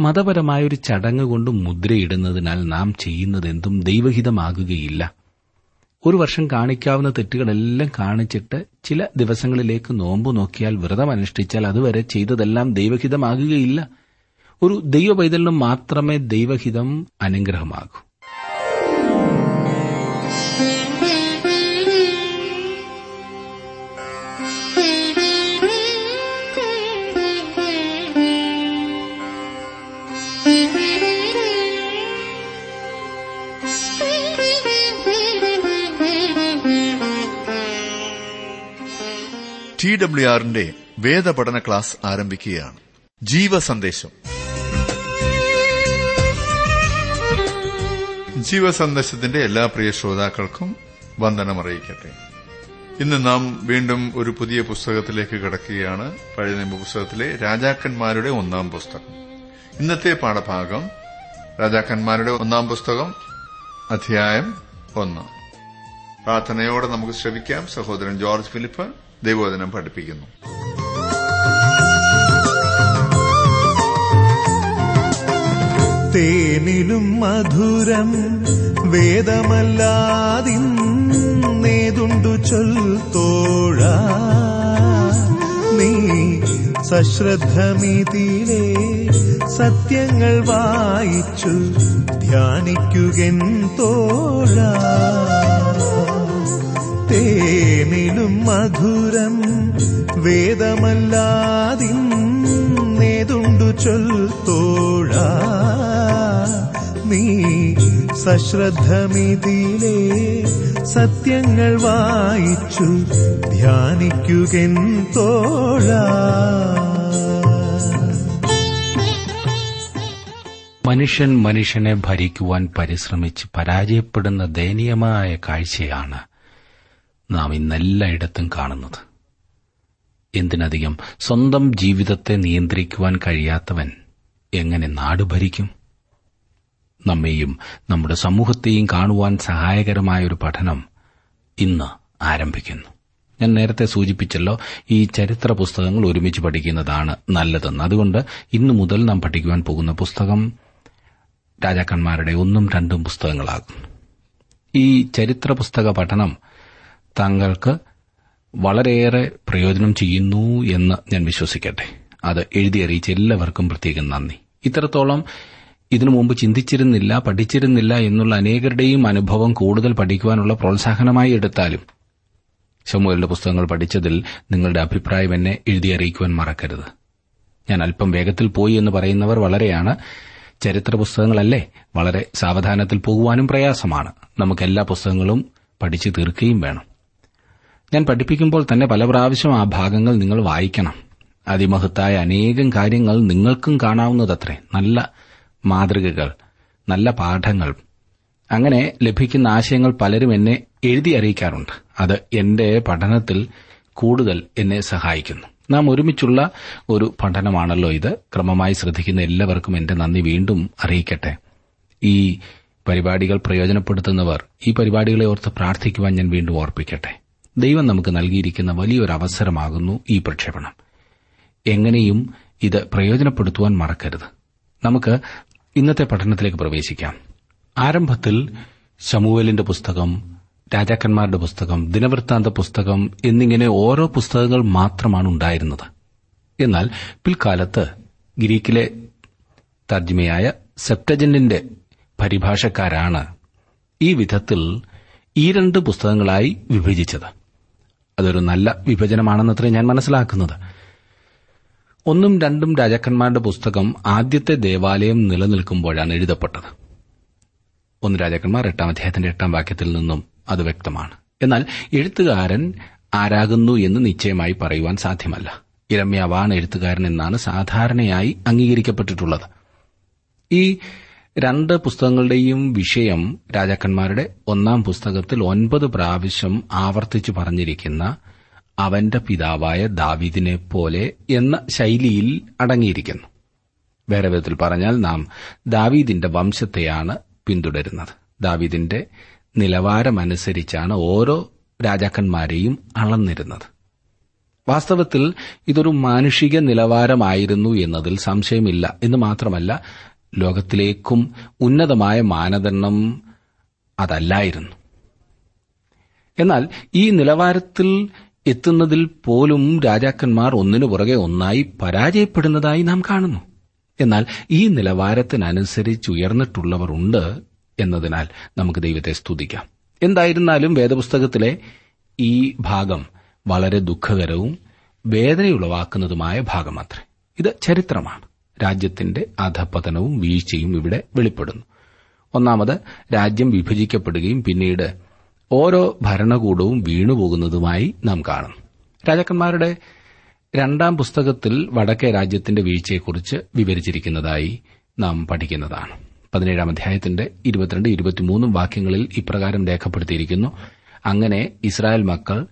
മതപരമായ ഒരു ചടങ്ങ് കൊണ്ട് മുദ്രയിടുന്നതിനാൽ നാം ചെയ്യുന്നതെന്തും ദൈവഹിതമാകുകയില്ല. ഒരു വർഷം കാണിക്കാവുന്ന തെറ്റുകളെല്ലാം കാണിച്ചിട്ട് ചില ദിവസങ്ങളിലേക്ക് നോമ്പ് നോക്കിയാൽ വ്രതം അനുഷ്ഠിച്ചാൽ അതുവരെ ചെയ്തതെല്ലാം ദൈവഹിതമാകുകയില്ല. ഒരു ദൈവ പൈതലിനും മാത്രമേ ദൈവഹിതം അനുഗ്രഹമാകൂ. ടി ഡബ്ല്യു ആറിന്റെ വേദപഠന ക്ലാസ് ആരംഭിക്കുകയാണ്. ജീവസന്ദേശം. ജീവസന്ദേശത്തിന്റെ എല്ലാ പ്രിയ ശ്രോതാക്കൾക്കും വന്ദനം അറിയിക്കട്ടെ ഇന്ന് നാം വീണ്ടും ഒരു പുതിയ പുസ്തകത്തിലേക്ക് കിടക്കുകയാണ്. പഴയ നിയമ പുസ്തകത്തിലെ രാജാക്കന്മാരുടെ ഒന്നാം പുസ്തകം. ഇന്നത്തെ പാഠഭാഗം രാജാക്കന്മാരുടെ ഒന്നാം പുസ്തകം അധ്യായം ഒന്ന്. പ്രാർത്ഥനയോടെ നമുക്ക് ശ്രമിക്കാം സഹോദരൻ ജോർജ് ഫിലിപ്പ് ദൈവവചനം പഠിപ്പിക്കുന്നു. തേനിലും മധുരം വേദമല്ലാതിന്നേതുണ്ടു ചൊൽത്തോഴ നീ സശ്രദ്ധമിതിയിലെ സത്യങ്ങൾ വായിച്ചു ധ്യാനിക്കുകൻ തോഴ. തേനിലും മധുരം വേദമല്ലാതിന്നേതുണ്ടു ചൊൽത്തോഴ നീ സശ്രദ്ധമിതിലെ സത്യങ്ങൾ വായിച്ചു ധ്യാനിക്കുകൻ മനുഷ്യൻ മനുഷ്യനെ ഭരിക്കുവാൻ പരിശ്രമിച്ച് പരാജയപ്പെടുന്ന ദയനീയമായ കാഴ്ചയാണ് നാം ഇന്നെല്ലായിടത്തും കാണുന്നത്. എന്തിനധികം സ്വന്തം ജീവിതത്തെ നിയന്ത്രിക്കുവാൻ കഴിയാത്തവൻ എങ്ങനെ നാട് ഭരിക്കും? നമ്മെയും നമ്മുടെ സമൂഹത്തെയും കാണുവാൻ സഹായകരമായ ഒരു പഠനം ഇന്ന് ആരംഭിക്കുന്നു. ഞാൻ നേരത്തെ സൂചിപ്പിച്ചല്ലോ ഈ ചരിത്ര പുസ്തകങ്ങൾ ഒരുമിച്ച് പഠിക്കുന്നതാണ് നല്ലതെന്ന്. അതുകൊണ്ട് ഇന്നു മുതൽ നാം പഠിക്കുവാൻ പോകുന്ന പുസ്തകം രാജാക്കന്മാരുടെ ഒന്നും രണ്ടും പുസ്തകങ്ങളാകും ഈ ചരിത്ര പുസ്തക പഠനം താങ്കൾക്ക് വളരെയേറെ പ്രയോജനം ചെയ്യുന്നു എന്ന് ഞാൻ വിശ്വസിക്കട്ടെ. അത് എഴുതി അറിയിച്ച എല്ലാവർക്കും പ്രത്യേകം നന്ദി. ഇത്രത്തോളം ഇതിനു മുമ്പ് ചിന്തിച്ചിരുന്നില്ല പഠിച്ചിരുന്നില്ല എന്നുള്ള അനേകരുടെയും അനുഭവം കൂടുതൽ പഠിക്കുവാനുള്ള പ്രോത്സാഹനമായി എടുത്താലും ശമുവലിന്റെ പുസ്തകങ്ങൾ പഠിച്ചതിൽ നിങ്ങളുടെ അഭിപ്രായം എന്നെ എഴുതി അറിയിക്കുവാൻ മറക്കരുത്. ഞാൻ അല്പം വേഗത്തിൽ പോയി എന്ന് പറയുന്നവർ വളരെയാണ്. ചരിത്ര പുസ്തകങ്ങളല്ലേ? വളരെ സാവധാനത്തിൽ പോകുവാനും പ്രയാസമാണ്. നമുക്ക് എല്ലാ പുസ്തകങ്ങളും പഠിച്ചു തീർക്കുകയും വേണം. ഞാൻ പഠിപ്പിക്കുമ്പോൾ തന്നെ പല പ്രാവശ്യം ആ ഭാഗങ്ങൾ നിങ്ങൾ വായിക്കണം. അതിമഹത്തായ അനേകം കാര്യങ്ങൾ നിങ്ങൾക്കും കാണാവുന്നതത്രേ. നല്ല മാതൃകകൾ നല്ല പാഠങ്ങൾ. അങ്ങനെ ലഭിക്കുന്ന ആശയങ്ങൾ പലരും എന്നെ എഴുതി അറിയിക്കാറുണ്ട്. അത് എന്റെ പഠനത്തിൽ കൂടുതൽ എന്നെ സഹായിക്കുന്നു. നാം ഒരുമിച്ചുള്ള ഒരു പഠനമാണല്ലോ ഇത്. ക്രമമായി ശ്രദ്ധിക്കുന്ന എല്ലാവർക്കും എന്റെ നന്ദി വീണ്ടും അറിയിക്കട്ടെ. ഈ പരിപാടികൾ പ്രയോജനപ്പെടുത്തുന്നവർ ഈ പരിപാടികളെ ഓർത്ത് പ്രാർത്ഥിക്കുവാൻ ഞാൻ വീണ്ടും ഓർപ്പിക്കട്ടെ. ദൈവം നമുക്ക് നൽകിയിരിക്കുന്ന വലിയൊരു അവസരമാകുന്നു ഈ പ്രക്ഷേപണം. എങ്ങനെയും ഇത് പ്രയോജനപ്പെടുത്തുവാൻ മറക്കരുത്. നമുക്ക് ഇന്നത്തെ പഠനത്തിലേക്ക് പ്രവേശിക്കാം. ആരംഭത്തിൽ ശമുവലിന്റെ പുസ്തകം രാജാക്കന്മാരുടെ പുസ്തകം ദിനവൃത്താന്ത പുസ്തകം എന്നിങ്ങനെ ഓരോ പുസ്തകങ്ങൾ മാത്രമാണ് ഉണ്ടായിരുന്നത്. എന്നാൽ പിൽക്കാലത്ത് ഗ്രീക്കിലെ തർജ്മയായ സെപ്റ്റജന്റിന്റെ പരിഭാഷക്കാരാണ് ഈ വിധത്തിൽ ഈ രണ്ട് പുസ്തകങ്ങളായി വിഭജിച്ചത്. അതൊരു നല്ല വിഭജനമാണെന്നത്രേ ഞാൻ മനസ്സിലാക്കുന്നത്. ഒന്നും രണ്ടും രാജാക്കന്മാരുടെ പുസ്തകം ആദ്യത്തെ ദേവാലയം നിലനിൽക്കുമ്പോഴാണ് എഴുതപ്പെട്ടത്. ഒന്ന് രാജാക്കന്മാർ എട്ടാം അധ്യായത്തിന്റെ എട്ടാം വാക്യത്തിൽ നിന്നും അത് വ്യക്തമാണ്. എന്നാൽ എഴുത്തുകാരൻ ആരാകുന്നു എന്ന് നിശ്ചയമായി പറയുവാൻ സാധ്യമല്ല. ഇരമ്യാവാണ് എഴുത്തുകാരൻ എന്നാണ് സാധാരണയായി അംഗീകരിക്കപ്പെട്ടിട്ടുള്ളത്. ഈ രണ്ട് പുസ്തകങ്ങളുടെയും വിഷയം രാജാക്കന്മാരുടെ ഒന്നാം പുസ്തകത്തിൽ ഒൻപത് പ്രാവശ്യം ആവർത്തിച്ചു പറഞ്ഞിരിക്കുന്ന അവന്റെ പിതാവായ ദാവീദിനെ പോലെ എന്ന ശൈലിയിൽ അടങ്ങിയിരിക്കുന്നു. വേറെ വിധത്തിൽ പറഞ്ഞാൽ നാം ദാവീദിന്റെ വംശത്തെയാണ് പിന്തുടരുന്നത്. ദാവീദിന്റെ നിലവാരമനുസരിച്ചാണ് ഓരോ രാജാക്കന്മാരെയും അളന്നിരുന്നത്. വാസ്തവത്തിൽ ഇതൊരു മാനുഷിക നിലവാരമായിരുന്നു എന്നതിൽ സംശയമില്ല എന്ന് മാത്രമല്ല ലോകത്തിലേക്കും ഉന്നതമായ മാനദണ്ഡം അതല്ലായിരുന്നു. എന്നാൽ ഈ നിലവാരത്തിൽ എത്തുന്നതിൽ പോലും രാജാക്കന്മാർ ഒന്നിനു പുറകെ ഒന്നായി പരാജയപ്പെടുന്നതായി നാം കാണുന്നു. എന്നാൽ ഈ നിലവാരത്തിനനുസരിച്ച് ഉയർന്നിട്ടുള്ളവർ ഉണ്ട് എന്നതിനാൽ നമുക്ക് ദൈവത്തെ സ്തുതിക്കാം. എന്തായിരുന്നാലും വേദപുസ്തകത്തിലെ ഈ ഭാഗം വളരെ ദുഃഖകരവും വേദനയുളവാക്കുന്നതുമായ ഭാഗം മാത്രമേ. ഇത് ചരിത്രമാണ്. രാജ്യത്തിന്റെ അധപതനവും വീഴ്ചയും ഇവിടെ വെളിപ്പെടുന്നു. ഒന്നാമത് രാജ്യം വിഭജിക്കപ്പെടുകയും പിന്നീട് ഓരോ ഭരണകൂടവും വീണുപോകുന്നതുമായി നാം കാണുന്നു രാജാക്കന്മാരുടെ രണ്ടാം പുസ്തകത്തിൽ വടക്കേ രാജ്യത്തിന്റെ വീഴ്ചയെക്കുറിച്ച് വിവരിച്ചിരിക്കുന്നതായി നാം പഠിക്കുന്നതാണ്. പതിനേഴാം അധ്യായത്തിന്റെ ഇരുപത്തിരണ്ട് ഇരുപത്തിമൂന്നും വാക്യങ്ങളിൽ ഇപ്രകാരം രേഖപ്പെടുത്തിയിരിക്കുന്നു. അങ്ങനെ ഇസ്രായേൽ മക്കൾ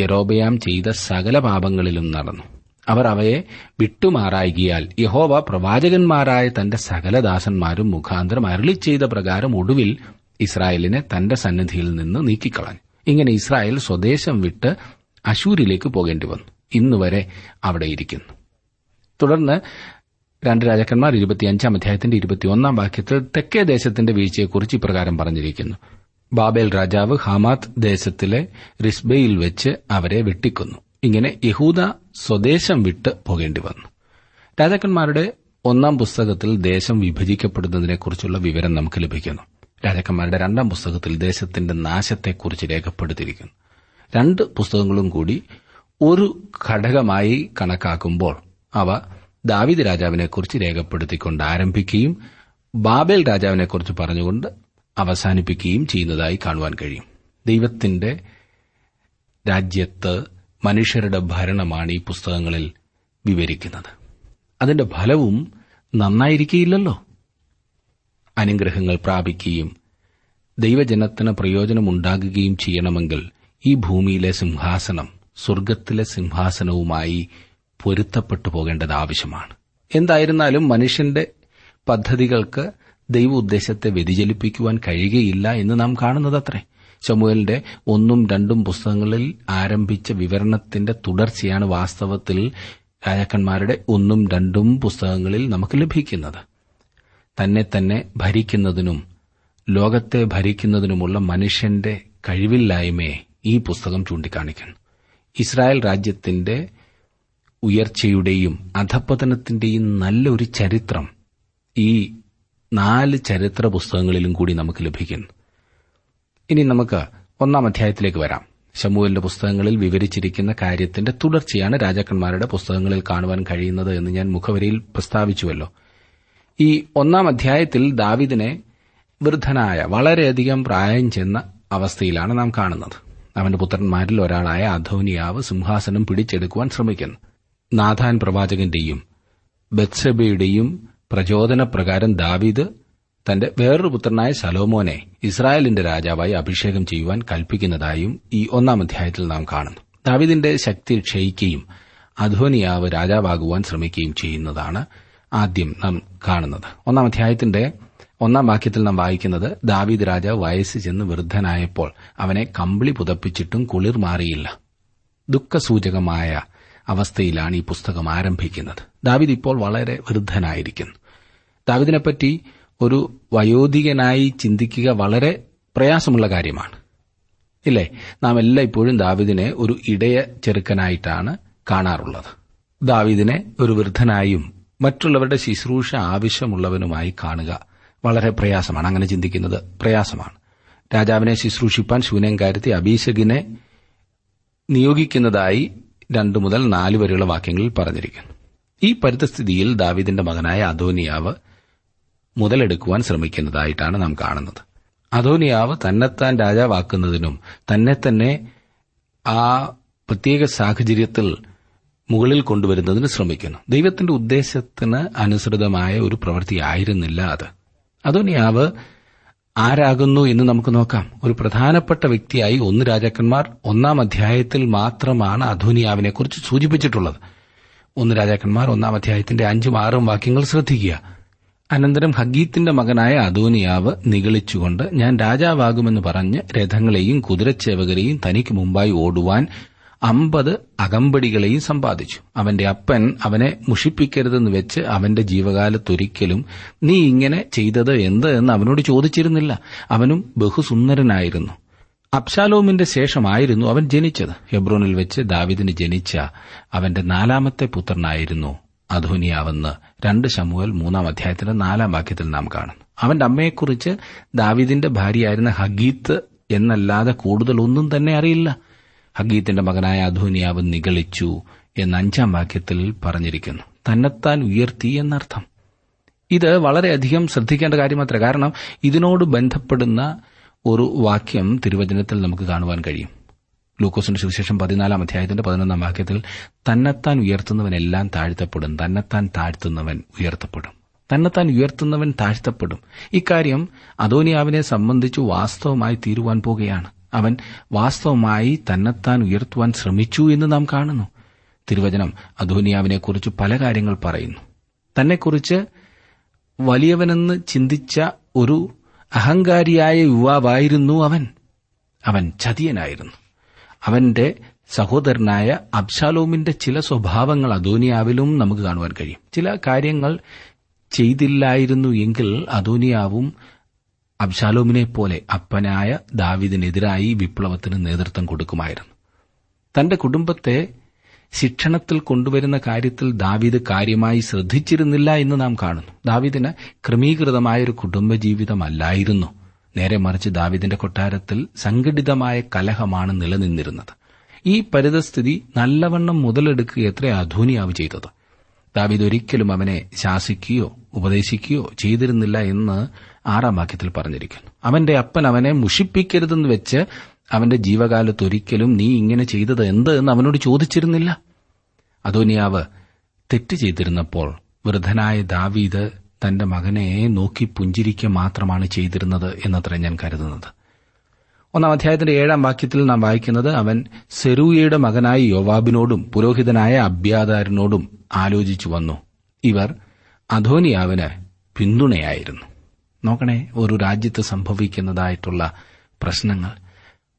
യറോബയാം ചെയ്ത സകല പാപങ്ങളിലും നടന്നു. അവർ അവയെ വിട്ടുമാറായികിയാൽ യഹോവ പ്രവാചകന്മാരായ തന്റെ സകലദാസന്മാരും മുഖാന്തരം അരളി ചെയ്ത പ്രകാരം ഒടുവിൽ ഇസ്രായേലിനെ തന്റെ സന്നിധിയിൽ നിന്ന് നീക്കിക്കളഞ്ഞു. ഇങ്ങനെ ഇസ്രായേൽ സ്വദേശം വിട്ട് അശൂരിലേക്ക് പോകേണ്ടി വന്നു. ഇന്നുവരെ അവിടെ ഇരിക്കുന്നു. തുടർന്ന് രണ്ട് രാജാക്കന്മാർ ഇരുപത്തിയഞ്ചാം അധ്യായത്തിന്റെ ഇരുപത്തിയൊന്നാം വാക്യത്തിൽ തെക്കേ ദേശത്തിന്റെ വീഴ്ചയെക്കുറിച്ച് ഇപ്രകാരം പറഞ്ഞിരിക്കുന്നു. ബാബേൽ രാജാവ് ഹമാത്ത് ദേശത്തിലെ റിസ്ബയിൽ വെച്ച് അവരെ വെട്ടിക്കൊന്നു. ഇങ്ങനെ യഹൂദ സ്വദേശം വിട്ട് പോകേണ്ടി വന്നു. രാജാക്കന്മാരുടെ ഒന്നാം പുസ്തകത്തിൽ ദേശം വിഭജിക്കപ്പെടുന്നതിനെക്കുറിച്ചുള്ള വിവരം നമുക്ക് ലഭിക്കുന്നു. രാജാക്കന്മാരുടെ രണ്ടാം പുസ്തകത്തിൽ ദേശത്തിന്റെ നാശത്തെക്കുറിച്ച് രേഖപ്പെടുത്തിയിരിക്കുന്നു. രണ്ട് പുസ്തകങ്ങളും കൂടി ഒരു ഘടകമായി കണക്കാക്കുമ്പോൾ അവ ദാവിദ് രാജാവിനെക്കുറിച്ച് രേഖപ്പെടുത്തിക്കൊണ്ട് ആരംഭിക്കുകയും ബാബേൽ രാജാവിനെക്കുറിച്ച് പറഞ്ഞുകൊണ്ട് അവസാനിപ്പിക്കുകയും ചെയ്യുന്നതായി കാണുവാൻ കഴിയും. ദൈവത്തിന്റെ രാജ്യത്ത് മനുഷ്യരുടെ ഭരണമാണ് ഈ പുസ്തകങ്ങളിൽ വിവരിക്കുന്നത്. അതിന്റെ ഫലവും നന്നായിരിക്കില്ലല്ലോ അനുഗ്രഹങ്ങൾ പ്രാപിക്കുകയും ദൈവജനത്തിന് പ്രയോജനമുണ്ടാകുകയും ചെയ്യണമെങ്കിൽ ഈ ഭൂമിയിലെ സിംഹാസനം സ്വർഗത്തിലെ സിംഹാസനവുമായി പൊരുത്തപ്പെട്ടു പോകേണ്ടത് ആവശ്യമാണ്. എന്തായിരുന്നാലും മനുഷ്യന്റെ പദ്ധതികൾക്ക് ദൈവ ഉദ്ദേശത്തെ വ്യതിചലിപ്പിക്കുവാൻ കഴിയുകയില്ല എന്ന് നാം കാണുന്നതത്രേ. ചമുവലിന്റെ ഒന്നും രണ്ടും പുസ്തകങ്ങളിൽ ആരംഭിച്ച വിവരണത്തിന്റെ തുടർച്ചയാണ് വാസ്തവത്തിൽ രാജാക്കന്മാരുടെ ഒന്നും രണ്ടും പുസ്തകങ്ങളിൽ നമുക്ക് ലഭിക്കുന്നത്. തന്നെ തന്നെ ഭരിക്കുന്നതിനും ലോകത്തെ ഭരിക്കുന്നതിനുമുള്ള മനുഷ്യന്റെ കഴിവില്ലായ്മയെ ഈ പുസ്തകം ചൂണ്ടിക്കാണിക്കുന്നു. ഇസ്രായേൽ രാജ്യത്തിന്റെ ഉയർച്ചയുടെയും അധപ്പതനത്തിന്റെയും നല്ലൊരു ചരിത്രം ഈ നാല് ചരിത്ര പുസ്തകങ്ങളിലും കൂടി നമുക്ക് ലഭിക്കുന്നു. ഇനി നമുക്ക് ഒന്നാം അധ്യായത്തിലേക്ക് വരാം. ശമുവലിന്റെ പുസ്തകങ്ങളിൽ വിവരിച്ചിരിക്കുന്ന കാര്യത്തിന്റെ തുടർച്ചയാണ് രാജാക്കന്മാരുടെ പുസ്തകങ്ങളിൽ കാണുവാൻ കഴിയുന്നത് എന്ന് ഞാൻ മുഖവരിയിൽ പ്രസ്താവിച്ചുവല്ലോ. ഈ ഒന്നാം അധ്യായത്തിൽ ദാവിദിനെ വൃദ്ധനായ വളരെയധികം പ്രായം ചെന്ന അവസ്ഥയിലാണ് നാം കാണുന്നത്. അവന്റെ പുത്രന്മാരിൽ ഒരാളായ അധോനിയാവ് സിംഹാസനം പിടിച്ചെടുക്കുവാൻ ശ്രമിക്കുന്നു. നാഥാൻ പ്രവാചകന്റെയും ബത്സബയുടെയും പ്രചോദനപ്രകാരം ദാവീദ് തന്റെ വേറൊരു പുത്രനായ സലോമോനെ ഇസ്രായേലിന്റെ രാജാവായി അഭിഷേകം ചെയ്യുവാൻ കൽപ്പിക്കുന്നതായും ഈ ഒന്നാം അധ്യായത്തിൽ നാം കാണുന്നു. ദാവിദിന്റെ ശക്തി ക്ഷയിക്കുകയും അധോനിയാവ് രാജാവാകുവാൻ ശ്രമിക്കുകയും ചെയ്യുന്നതാണ് ആദ്യം നാം കാണുന്നത്. ഒന്നാം അധ്യായത്തിന്റെ ഒന്നാം വാക്യത്തിൽ നാം വായിക്കുന്നത് ദാവീദ് രാജാവ് വയസ്സ് ചെന്ന് വൃദ്ധനായപ്പോൾ അവനെ കമ്പിളി പുതപ്പിച്ചിട്ടും കുളിർ മാറിയില്ല. ദുഃഖസൂചകമായ അവസ്ഥയിലാണ് ഈ പുസ്തകം ആരംഭിക്കുന്നത്. ദാവിദ് ഇപ്പോൾ വളരെ വൃദ്ധനായിരിക്കുന്നു. ദാവിദിനെപ്പറ്റി ഒരു വയോധികനായി ചിന്തിക്കുക വളരെ പ്രയാസമുള്ള കാര്യമാണ്. ഇല്ലേ? നാം എല്ലാം ഇപ്പോഴും ദാവിദിനെ ഒരു ഇടയ ചെറുക്കനായിട്ടാണ് കാണാറുള്ളത്. ദാവിദിനെ ഒരു വൃദ്ധനായും മറ്റുള്ളവരുടെ ശുശ്രൂഷ ആവശ്യമുള്ളവനുമായി കാണുക വളരെ പ്രയാസമാണ്. അങ്ങനെ ചിന്തിക്കുന്നത് പ്രയാസമാണ്. രാജാവിനെ ശുശ്രൂഷിപ്പാൻ ശൂനങ്കാരത്തെ അഭിഷേകിനെ നിയോഗിക്കുന്നതായി രണ്ടു മുതൽ നാല് വരെയുള്ള വാക്യങ്ങളിൽ പറഞ്ഞിരിക്കുന്നു. ഈ പരിതസ്ഥിതിയിൽ ദാവിദിന്റെ മകനായ അദോനിയാവ് മുതലെടുക്കുവാൻ ശ്രമിക്കുന്നതായിട്ടാണ് നാം കാണുന്നത്. അധോനിയാവ് തന്നെത്താൻ രാജാവാക്കുന്നതിനും തന്നെ തന്നെ ആ പ്രത്യേക സാഹചര്യത്തിൽ മുകളിൽ കൊണ്ടുവരുന്നതിന് ശ്രമിക്കുന്നു. ദൈവത്തിന്റെ ഉദ്ദേശത്തിന് അനുസൃതമായ ഒരു പ്രവൃത്തിയായിരുന്നില്ല അത്. അദോനിയാവ് ആരാകുന്നു എന്ന് നമുക്ക് നോക്കാം. ഒരു പ്രധാനപ്പെട്ട വ്യക്തിയായി ഒന്ന് രാജാക്കന്മാർ ഒന്നാം അധ്യായത്തിൽ മാത്രമാണ് അധോനിയാവിനെ കുറിച്ച് സൂചിപ്പിച്ചിട്ടുള്ളത്. ഒന്ന് രാജാക്കന്മാർ ഒന്നാം അധ്യായത്തിന്റെ അഞ്ചും ആറും വാക്യങ്ങൾ ശ്രദ്ധിക്കുക. അനന്തരം ഹഗീത്തിന്റെ മകനായ അദോനിയാവ് നിഗളിച്ചുകൊണ്ട് ഞാൻ രാജാവാകുമെന്ന് പറഞ്ഞ് രഥങ്ങളെയും കുതിരച്ചേവകരെയും തനിക്ക് മുമ്പായി ഓടുവാൻ അമ്പത് അകമ്പടികളെയും സമ്പാദിച്ചു. അവന്റെ അപ്പൻ അവനെ മുഷിപ്പിക്കരുതെന്ന് വെച്ച് അവന്റെ ജീവകാലത്തൊരിക്കലും നീ ഇങ്ങനെ ചെയ്തത് എന്ത് എന്ന് അവനോട് ചോദിച്ചിരുന്നില്ല. അവനും ബഹുസുന്ദരനായിരുന്നു. അബ്ശാലോമിന്റെ ശേഷമായിരുന്നു അവൻ ജനിച്ചത്. ഹെബ്രോനിൽ വെച്ച് ദാവിദിന് ജനിച്ച അവന്റെ നാലാമത്തെ പുത്രനായിരുന്നു അധോനിയാവെന്ന് രണ്ട് ശമുവൽ മൂന്നാം അധ്യായത്തിന്റെ നാലാം വാക്യത്തിൽ നാം കാണുന്നു. അവന്റെ അമ്മയെക്കുറിച്ച് ദാവീദിന്റെ ഭാര്യയായിരുന്ന ഹഗീത്ത് എന്നല്ലാതെ കൂടുതൽ ഒന്നും തന്നെ അറിയില്ല. ഹഗീത്തിന്റെ മകനായ അധോനിയാവ് നിഗളിച്ചു എന്ന് അഞ്ചാം വാക്യത്തിൽ പറഞ്ഞിരിക്കുന്നു. തന്നെത്താൻ ഉയർത്തി എന്നർത്ഥം. ഇത് വളരെയധികം ശ്രദ്ധിക്കേണ്ട കാര്യം മാത്രമേ. കാരണം ഇതിനോട് ബന്ധപ്പെടുന്ന ഒരു വാക്യം തിരുവചനത്തിൽ നമുക്ക് കാണുവാൻ കഴിയും. ലൂക്കോസിന്റെ സുവിശേഷം പതിനാലാം അധ്യായത്തിന്റെ പതിനൊന്നാം വാക്യത്തിൽ തന്നെത്താൻ ഉയർത്തുന്നവനെല്ലാം താഴ്ത്തപ്പെടും തന്നെത്താൻ താഴ്ത്തുന്നവൻ ഉയർത്തപ്പെടും. തന്നെത്താൻ ഉയർത്തുന്നവൻ താഴ്ത്തപ്പെടും. ഇക്കാര്യം അതോനിയാവിനെ സംബന്ധിച്ചു വാസ്തവമായി തീരുവാൻ പോകുകയാണ്. അവൻ വാസ്തവമായി തന്നെത്താൻ ഉയർത്തുവാൻ ശ്രമിച്ചു എന്ന് നാം കാണുന്നു. തിരുവചനം അധോനിയാവിനെക്കുറിച്ച് പല കാര്യങ്ങൾ പറയുന്നു. തന്നെക്കുറിച്ച് വലിയവനെന്ന് ചിന്തിച്ച ഒരു അഹങ്കാരിയായ യുവാവായിരുന്നു അവൻ. അവൻ ചതിയനായിരുന്നു. അവന്റെ സഹോദരനായ അബ്ശാലോമിന്റെ ചില സ്വഭാവങ്ങൾ അദോനിയാവിലും നമുക്ക് കാണുവാൻ കഴിയും. ചില കാര്യങ്ങൾ ചെയ്തില്ലായിരുന്നു എങ്കിൽ അദോനിയാവും അബ്ഷാലോമിനെ പോലെ അപ്പനായ ദാവിദിനെതിരായി വിപ്ലവത്തിന് നേതൃത്വം കൊടുക്കുമായിരുന്നു. തന്റെ കുടുംബത്തെ ശിക്ഷണത്തിൽ കൊണ്ടുവരുന്ന കാര്യത്തിൽ ദാവീദ് കാര്യമായി ശ്രദ്ധിച്ചിരുന്നില്ല എന്ന് നാം കാണുന്നു. ദാവീദിന് ക്രമീകൃതമായൊരു കുടുംബജീവിതമല്ലായിരുന്നു. നേരെ മറിച്ച് ദാവിദിന്റെ കൊട്ടാരത്തിൽ സംഘടിതമായ കലഹമാണ് നിലനിന്നിരുന്നത്. ഈ പരിതസ്ഥിതി നല്ലവണ്ണം മുതലെടുക്കുക എത്ര അധൂനിയാവ് ചെയ്തത്. ദാവിദ് ഒരിക്കലും അവനെ ശാസിക്കുകയോ ഉപദേശിക്കുകയോ ചെയ്തിരുന്നില്ല എന്ന് ആറാം വാക്യത്തിൽ പറഞ്ഞിരിക്കുന്നു. അവന്റെ അപ്പൻ അവനെ മുഷിപ്പിക്കരുതെന്ന് വെച്ച് അവന്റെ ജീവകാലത്തൊരിക്കലും നീ ഇങ്ങനെ ചെയ്തത് എന്ത് എന്ന് അവനോട് ചോദിച്ചിരുന്നില്ല. അദോനിയാവ് തെറ്റ് ചെയ്തിരുന്നപ്പോൾ വൃദ്ധനായ ദാവീദ് തന്റെ മകനെ നോക്കി പുഞ്ചിരിക്കുക മാത്രമാണ് ചെയ്തിരുന്നത് എന്നത്ര ഞാൻ കരുതുന്നത്. ഒന്നാം അധ്യായത്തിന്റെ ഏഴാം വാക്യത്തിൽ നാം വായിക്കുന്നത് അവൻ സെറൂയയുടെ മകനായ യോവാബിനോടും പുരോഹിതനായ അബ്യാദാരിനോടും ആലോചിച്ചു വന്നു. ഇവർ അധോനിയാവിന് പിന്തുണയായിരുന്നു. നോക്കണേ ഒരു രാജ്യത്ത് സംഭവിക്കുന്നതായിട്ടുള്ള പ്രശ്നങ്ങൾ.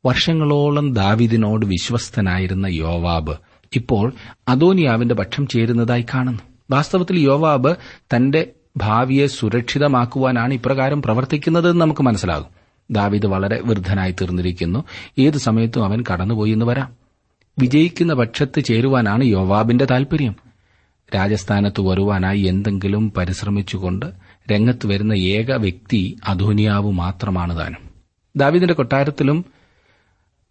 വർഷങ്ങളോളം ദാവിദിനോട് വിശ്വസ്തനായിരുന്ന യോവാബ് ഇപ്പോൾ അധോനിയാവിന്റെ പക്ഷം ചേരുന്നതായി കാണുന്നു. വാസ്തവത്തിൽ യോവാബ് തന്റെ ഭാവിയെ സുരക്ഷിതമാക്കുവാനാണ് ഇപ്രകാരം പ്രവർത്തിക്കുന്നതെന്ന് നമുക്ക് മനസ്സിലാകും. ദാവിദ് വളരെ വൃദ്ധനായി തീർന്നിരിക്കുന്നു. ഏതു സമയത്തും അവൻ കടന്നുപോയി എന്ന് വരാം. വിജയിക്കുന്ന പക്ഷത്ത് ചേരുവാനാണ് യോവാബിന്റെ താൽപര്യം. രാജസ്ഥാനത്ത് വരുവാനായി എന്തെങ്കിലും പരിശ്രമിച്ചുകൊണ്ട് രംഗത്ത് വരുന്ന ഏക വ്യക്തി അധോനിയാവ് മാത്രമാണ് താനും. ദാവിദിന്റെ കൊട്ടാരത്തിലും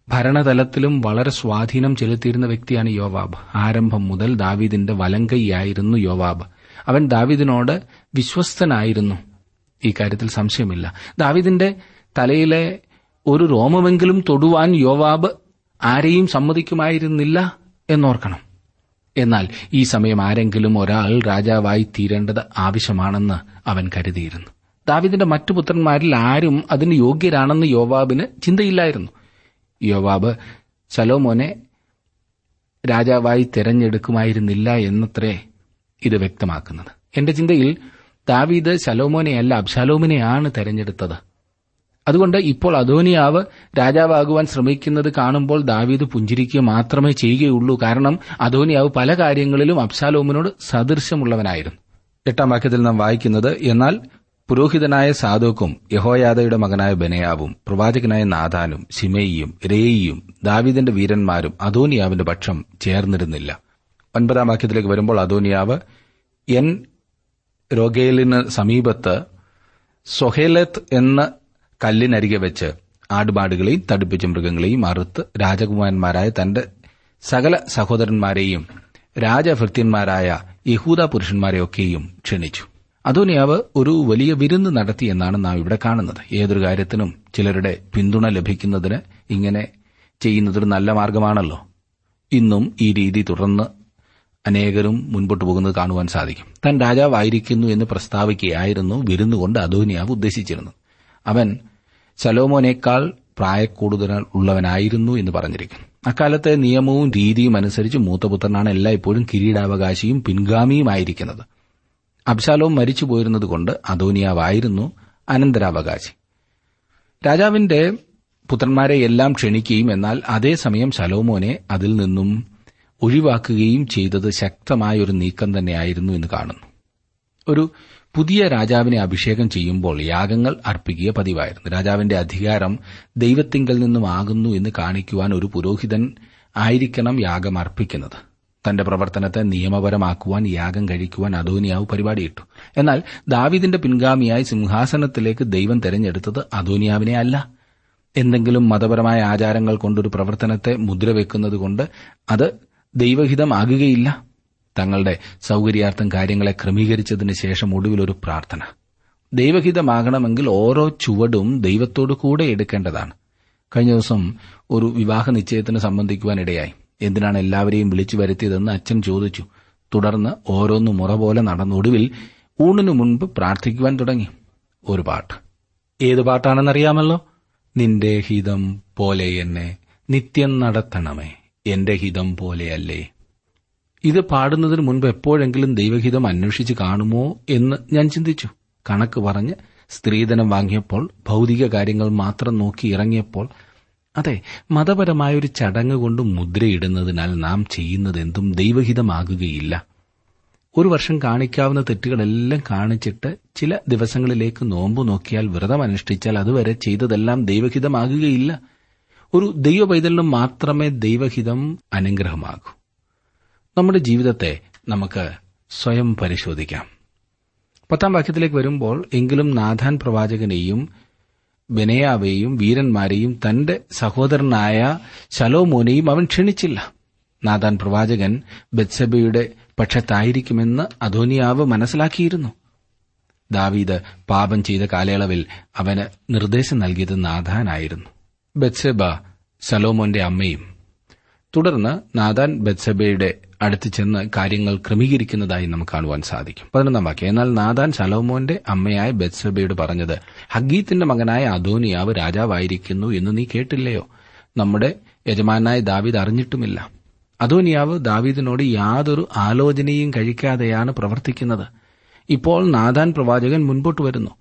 ഭരണതലത്തിലും വളരെ സ്വാധീനം ചെലുത്തിയിരുന്ന വ്യക്തിയാണ് യോവാബ്. ആരംഭം മുതൽ ദാവീദിന്റെ വലങ്കൈയായിരുന്നു യോവാബ്. അവൻ ദാവീദിനോട് വിശ്വസ്തനായിരുന്നു. ഈ കാര്യത്തിൽ സംശയമില്ല. ദാവിദിന്റെ തലയിലെ ഒരു രോമമെങ്കിലും തൊടുവാൻ യോവാബ് ആരെയും സമ്മതിക്കുമായിരുന്നില്ല എന്നോർക്കണം. എന്നാൽ ഈ സമയം ആരെങ്കിലും ഒരാൾ രാജാവായി തീരേണ്ടത് ആവശ്യമാണെന്ന് അവൻ കരുതിയിരുന്നു. ദാവിദിന്റെ മറ്റു പുത്രന്മാരിൽ ആരും അതിന് യോഗ്യരാണെന്ന് യോവാബിന് ചിന്തയില്ലായിരുന്നു. യോവാബ് ശലോമോനെ രാജാവായി തെരഞ്ഞെടുക്കുമായിരുന്നില്ല എന്നത്രേ ഇത് വ്യക്തമാക്കുന്നത്. എന്റെ ചിന്തയിൽ ദാവീദ് ശലോമോനെയല്ല അബ്ശാലോമിനെയാണ് തെരഞ്ഞെടുത്തത്. അതുകൊണ്ട് ഇപ്പോൾ അദോനിയാവ് രാജാവാകുവാൻ ശ്രമിക്കുന്നത് കാണുമ്പോൾ ദാവീദ് പുഞ്ചിരിക്കുക മാത്രമേ ചെയ്യുകയുള്ളൂ. കാരണം അദോനിയാവ് പല കാര്യങ്ങളിലും അബ്ശാലോമിനോട് സദൃശമുള്ളവനായിരുന്നു എട്ടാം വാക്യത്തിൽ നാം വായിക്കുന്നത് എന്നാൽ പുരോഹിതനായ സാധോക്കും യഹോയാദയുടെ മകനായ ബനയാവും പ്രവാചകനായ നാഥാനും ശിമയിയും രേയിയും ദാവീദിന്റെ വീരന്മാരും അദോനിയാവിന്റെ പക്ഷം ചേർന്നിരുന്നില്ല. ഒൻപതാം വാക്യത്തിലേക്ക് വരുമ്പോൾ അദോനിയാവ് എൻ റോഗേലിന് സമീപത്ത് സൊഹേലത്ത് എന്ന കല്ലിനരികെ വെച്ച് ആടുപാടുകളെയും തടിപ്പിച്ച മൃഗങ്ങളെയും അറുത്ത് രാജകുമാരന്മാരായ തന്റെ സകല സഹോദരന്മാരെയും രാജഭൃത്യന്മാരായ യഹൂദ പുരുഷന്മാരെയൊക്കെയും ക്ഷണിച്ചു. അതോനിയാവ് ഒരു വലിയ വിരുന്ന് നടത്തി എന്നാണ് നാം ഇവിടെ കാണുന്നത്. ഏതൊരു കാര്യത്തിനും ചിലരുടെ പിന്തുണ ലഭിക്കുന്നതിന് ഇങ്ങനെ ചെയ്യുന്നതൊരു നല്ല മാർഗമാണല്ലോ. ഇന്നും ഈ രീതി തുടർന്ന് അനേകരും മുൻപോട്ട് പോകുന്നത് കാണുവാൻ സാധിക്കും. താൻ രാജാവായിരിക്കുന്നു എന്ന് പ്രസ്താവിക്കുകയായിരുന്നു വിരുന്നുകൊണ്ട് അധോനിയാവ് ഉദ്ദേശിച്ചിരുന്നു അവൻ ശലോമോനേക്കാൾ പ്രായക്കൂടുതൽ ഉള്ളവനായിരുന്നു എന്ന് പറഞ്ഞിരിക്കുന്നു അക്കാലത്തെ നിയമവും രീതിയും അനുസരിച്ച് മൂത്തപുത്രനാണ് എല്ലായ്പ്പോഴും കിരീടാവകാശിയും പിൻഗാമിയുമായിരിക്കുന്നത്. അബ്ശാലോം മരിച്ചുപോയിരുന്നതുകൊണ്ട് അധോനിയാവായിരുന്നു അനന്തരാവകാശി. രാജാവിന്റെ പുത്രന്മാരെ എല്ലാം ക്ഷണിക്കുകയും എന്നാൽ അതേസമയം ശലോമോനെ അതിൽ നിന്നും ഒഴിവാക്കുകയും ചെയ്തത് ശക്തമായ ഒരു നീക്കം തന്നെയായിരുന്നു എന്ന് കാണുന്നു. ഒരു പുതിയ രാജാവിനെ അഭിഷേകം ചെയ്യുമ്പോൾ യാഗങ്ങൾ അർപ്പിക്കുക പതിവായിരുന്നു. രാജാവിന്റെ അധികാരം ദൈവത്തിങ്കൽ നിന്നും ആകുന്നു എന്ന് കാണിക്കുവാൻ ഒരു പുരോഹിതൻ ആയിരിക്കണം യാഗം അർപ്പിക്കുന്നത്. തന്റെ പ്രവർത്തനത്തെ നിയമപരമാക്കുവാൻ യാഗം കഴിക്കുവാൻ അദോനിയാവ് പരിപാടിയിട്ടു എന്നാൽ ദാവിദിന്റെ പിൻഗാമിയായി സിംഹാസനത്തിലേക്ക് ദൈവം തെരഞ്ഞെടുത്തത് അദോനിയാവിനെ അല്ല. എന്തെങ്കിലും മതപരമായ ആചാരങ്ങൾ കൊണ്ടൊരു പ്രവർത്തനത്തെ മുദ്രവെക്കുന്നതുകൊണ്ട് അത് ദൈവഹിതമാകുകയില്ല. തങ്ങളുടെ സൌകര്യാർത്ഥം കാര്യങ്ങളെ ക്രമീകരിച്ചതിന് ശേഷം ഒടുവിൽ ഒരു പ്രാർത്ഥന. ദൈവഹിതമാകണമെങ്കിൽ ഓരോ ചുവടും ദൈവത്തോടു കൂടെ എടുക്കേണ്ടതാണ്. കഴിഞ്ഞ ദിവസം ഒരു വിവാഹ നിശ്ചയത്തിന് സംബന്ധിക്കുവാനിടയായി എന്തിനാണ് എല്ലാവരെയും വിളിച്ചു വരുത്തിയതെന്ന് അച്ഛൻ ചോദിച്ചു. തുടർന്ന് ഓരോന്ന് മുറ പോലെ നടന്നൊടുവിൽ ഊണിനു മുൻപ് പ്രാർത്ഥിക്കുവാൻ തുടങ്ങി. ഒരു പാട്ട്. ഏത് പാട്ടാണെന്നറിയാമല്ലോ? നിന്റെ ഹിതം പോലെ എന്നെ നിത്യം നടത്തണമേ. എന്റെ ഹിതം പോലെയല്ലേ? ഇത് പാടുന്നതിന് മുൻപ് എപ്പോഴെങ്കിലും ദൈവഹിതം അന്വേഷിച്ച് കാണുമോ എന്ന് ഞാൻ ചിന്തിച്ചു. കണക്ക് പറഞ്ഞ് സ്ത്രീധനം വാങ്ങിയപ്പോൾ ഭൗതിക കാര്യങ്ങൾ മാത്രം നോക്കി ഇറങ്ങിയപ്പോൾ അതെ മതപരമായ ഒരു ചടങ്ങ് കൊണ്ട് മുദ്രയിടുന്നതിനാൽ നാം ചെയ്യുന്നതെന്തും ദൈവഹിതമാകുകയില്ല. ഒരു വർഷം കാണിക്കാവുന്ന തെറ്റുകളെല്ലാം കാണിച്ചിട്ട് ചില ദിവസങ്ങളിലേക്ക് നോമ്പു നോക്കിയാൽ വ്രതം അനുഷ്ഠിച്ചാൽ അതുവരെ ചെയ്തതെല്ലാം ദൈവഹിതമാകുകയില്ല. ഒരു ദൈവ പൈതലിന് മാത്രമേ ദൈവഹിതം അനുഗ്രഹമാകൂ. നമ്മുടെ ജീവിതത്തെ നമുക്ക് സ്വയം പരിശോധിക്കാം. പത്താം വാക്യത്തിലേക്ക് വരുമ്പോൾ എങ്കിലും നാഥാൻ പ്രവാചകനെയും ബനയാവെയും വീരന്മാരെയും തന്റെ സഹോദരനായ ശലോമോനെയും അവൻ ക്ഷണിച്ചില്ല. നാഥാൻ പ്രവാചകൻ ബത്സബയുടെ പക്ഷത്തായിരിക്കുമെന്ന് അധോനിയാവ് മനസ്സിലാക്കിയിരുന്നു. ദാവീദ് പാപം ചെയ്ത കാലയളവിൽ അവന് നിർദ്ദേശം നൽകിയത് നാഥാനായിരുന്നു. ബത്സബ സലോമോന്റെ അമ്മയും. തുടർന്ന് നാദാൻ ബത്സബയുടെ അടുത്ത് ചെന്ന് കാര്യങ്ങൾ ക്രമീകരിക്കുന്നതായി നമുക്ക് കാണുവാൻ സാധിക്കും. പതിനൊന്നാം വാക്യം. എന്നാൽ നാദാൻ സലോമോന്റെ അമ്മയായ ബത്സബയോട് പറഞ്ഞത് ഹഗീത്തിന്റെ മകനായ അധോനിയാവ് രാജാവായിരിക്കുന്നു എന്ന് നീ കേട്ടില്ലയോ? നമ്മുടെ യജമാനായ ദാവീദ് അറിഞ്ഞിട്ടുമില്ല. അധോനിയാവ് ദാവീദിനോട് യാതൊരു ആലോചനയും കഴിക്കാതെയാണ് പ്രവർത്തിക്കുന്നത്. ഇപ്പോൾ നാദാൻ പ്രവാചകൻ മുൻപോട്ട് വരുന്നു.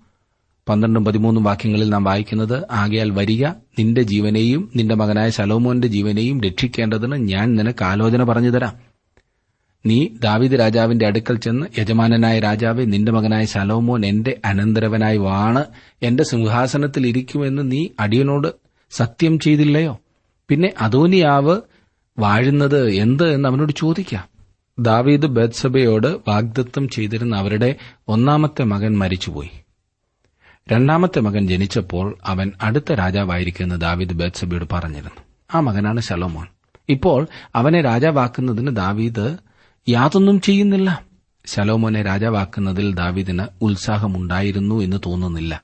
പന്ത്രണ്ടും പതിമൂന്നും വാക്യങ്ങളിൽ നാം വായിക്കുന്നത് ആകയാൽ വരിക നിന്റെ ജീവനെയും നിന്റെ മകനായ ശലോമോന്റെ ജീവനെയും രക്ഷിക്കേണ്ടതിന് ഞാൻ നിനക്ക് ആലോചന പറഞ്ഞുതരാം നീ ദാവിദ് രാജാവിന്റെ അടുക്കൽ ചെന്ന് യജമാനനായ രാജാവെ നിന്റെ മകനായ ശലോമോൻ എന്റെ അനന്തരവനായി വാണ് എന്റെ സിംഹാസനത്തിൽ ഇരിക്കുമെന്ന് നീ അടിയനോട് സത്യം ചെയ്തില്ലയോ? പിന്നെ അതോനിയാവ് വാഴുന്നത് എന്ത് എന്ന് അവനോട് ചോദിക്കാം. ദാവീദ് ബത്സബയോട് വാഗ്ദത്തം ചെയ്തിരുന്ന അവരുടെ ഒന്നാമത്തെ മകൻ മരിച്ചുപോയി. രണ്ടാമത്തെ മകൻ ജനിച്ചപ്പോൾ അവൻ അടുത്ത രാജാവായിരിക്കുമെന്ന് ദാവീദ് ബേത്സബിയോട് പറഞ്ഞിരുന്നു. ആ മകനാണ് ശലോമോൻ. ഇപ്പോൾ അവനെ രാജാവാക്കുന്നതിന് ദാവീദ് യാതൊന്നും ചെയ്യുന്നില്ല. ശലോമോനെ രാജാവാക്കുന്നതിൽ ദാവീദിന് ഉത്സാഹമുണ്ടായിരുന്നു എന്ന് തോന്നുന്നില്ല.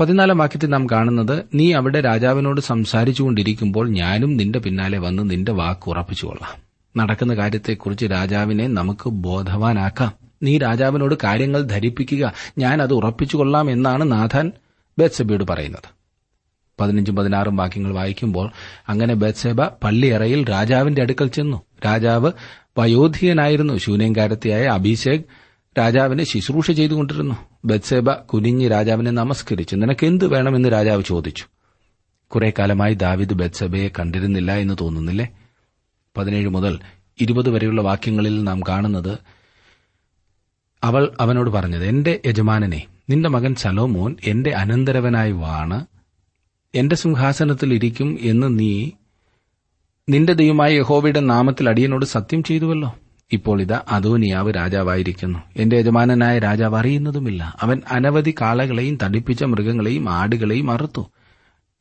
പതിനാലാം വാക്യത്തിൽ നാം കാണുന്നത് നീ അവിടെ രാജാവിനോട് സംസാരിച്ചുകൊണ്ടിരിക്കുമ്പോൾ ഞാനും നിന്റെ പിന്നാലെ വന്ന് നിന്റെ വാക്ക് ഉറപ്പിച്ചുകൊള്ളാം. നടക്കുന്ന കാര്യത്തെക്കുറിച്ച് രാജാവിനെ നമുക്ക് ബോധവാനാക്കാം. നീ രാജാവിനോട് കാര്യങ്ങൾ ധരിപ്പിക്കുക. ഞാൻ അത് ഉറപ്പിച്ചു കൊള്ളാം എന്നാണ് നാഥാൻ ബേത്സബയോട് പറയുന്നത്. പതിനഞ്ചും പതിനാറും വാക്യങ്ങൾ വായിക്കുമ്പോൾ അങ്ങനെ ബേത്സേബ പള്ളിയറയിൽ രാജാവിന്റെ അടുക്കൽ ചെന്നു. രാജാവ് വയോധികനായിരുന്നു. ശൂന്യങ്കാരത്തിയായ അഭിഷേക് രാജാവിനെ ശുശ്രൂഷ ചെയ്തുകൊണ്ടിരുന്നു. ബത്സേബ കുനിഞ്ഞ് രാജാവിനെ നമസ്കരിച്ചു. നിനക്ക് എന്ത് വേണമെന്ന് രാജാവ് ചോദിച്ചു. കുറെ കാലമായി ദാവിദ് ബത്സബയെ കണ്ടിരുന്നില്ല എന്ന് തോന്നുന്നില്ലേ? പതിനേഴ് മുതൽ ഇരുപത് വരെയുള്ള വാക്യങ്ങളിൽ നാം കാണുന്നത് അവൾ അവനോട് പറഞ്ഞത് എന്റെ യജമാനനെ നിന്റെ മകൻ സലോമോൻ എന്റെ അനന്തരവനായി വാണ്. എന്റെ സിംഹാസനത്തിൽ ഇരിക്കും എന്ന് നീ നിന്റെ ദൈവമായ യഹോവയുടെ നാമത്തിൽ അടിയനോട് സത്യം ചെയ്തുവല്ലോ. ഇപ്പോൾ ഇതാ അതോനിയാവ് രാജാവായിരിക്കുന്നു. എന്റെ യജമാനനായ രാജാവ് അറിയുന്നതുമില്ല. അവൻ അനവധി കാളകളെയും തടിപ്പിച്ച മൃഗങ്ങളെയും ആടുകളെയും അറുത്തു.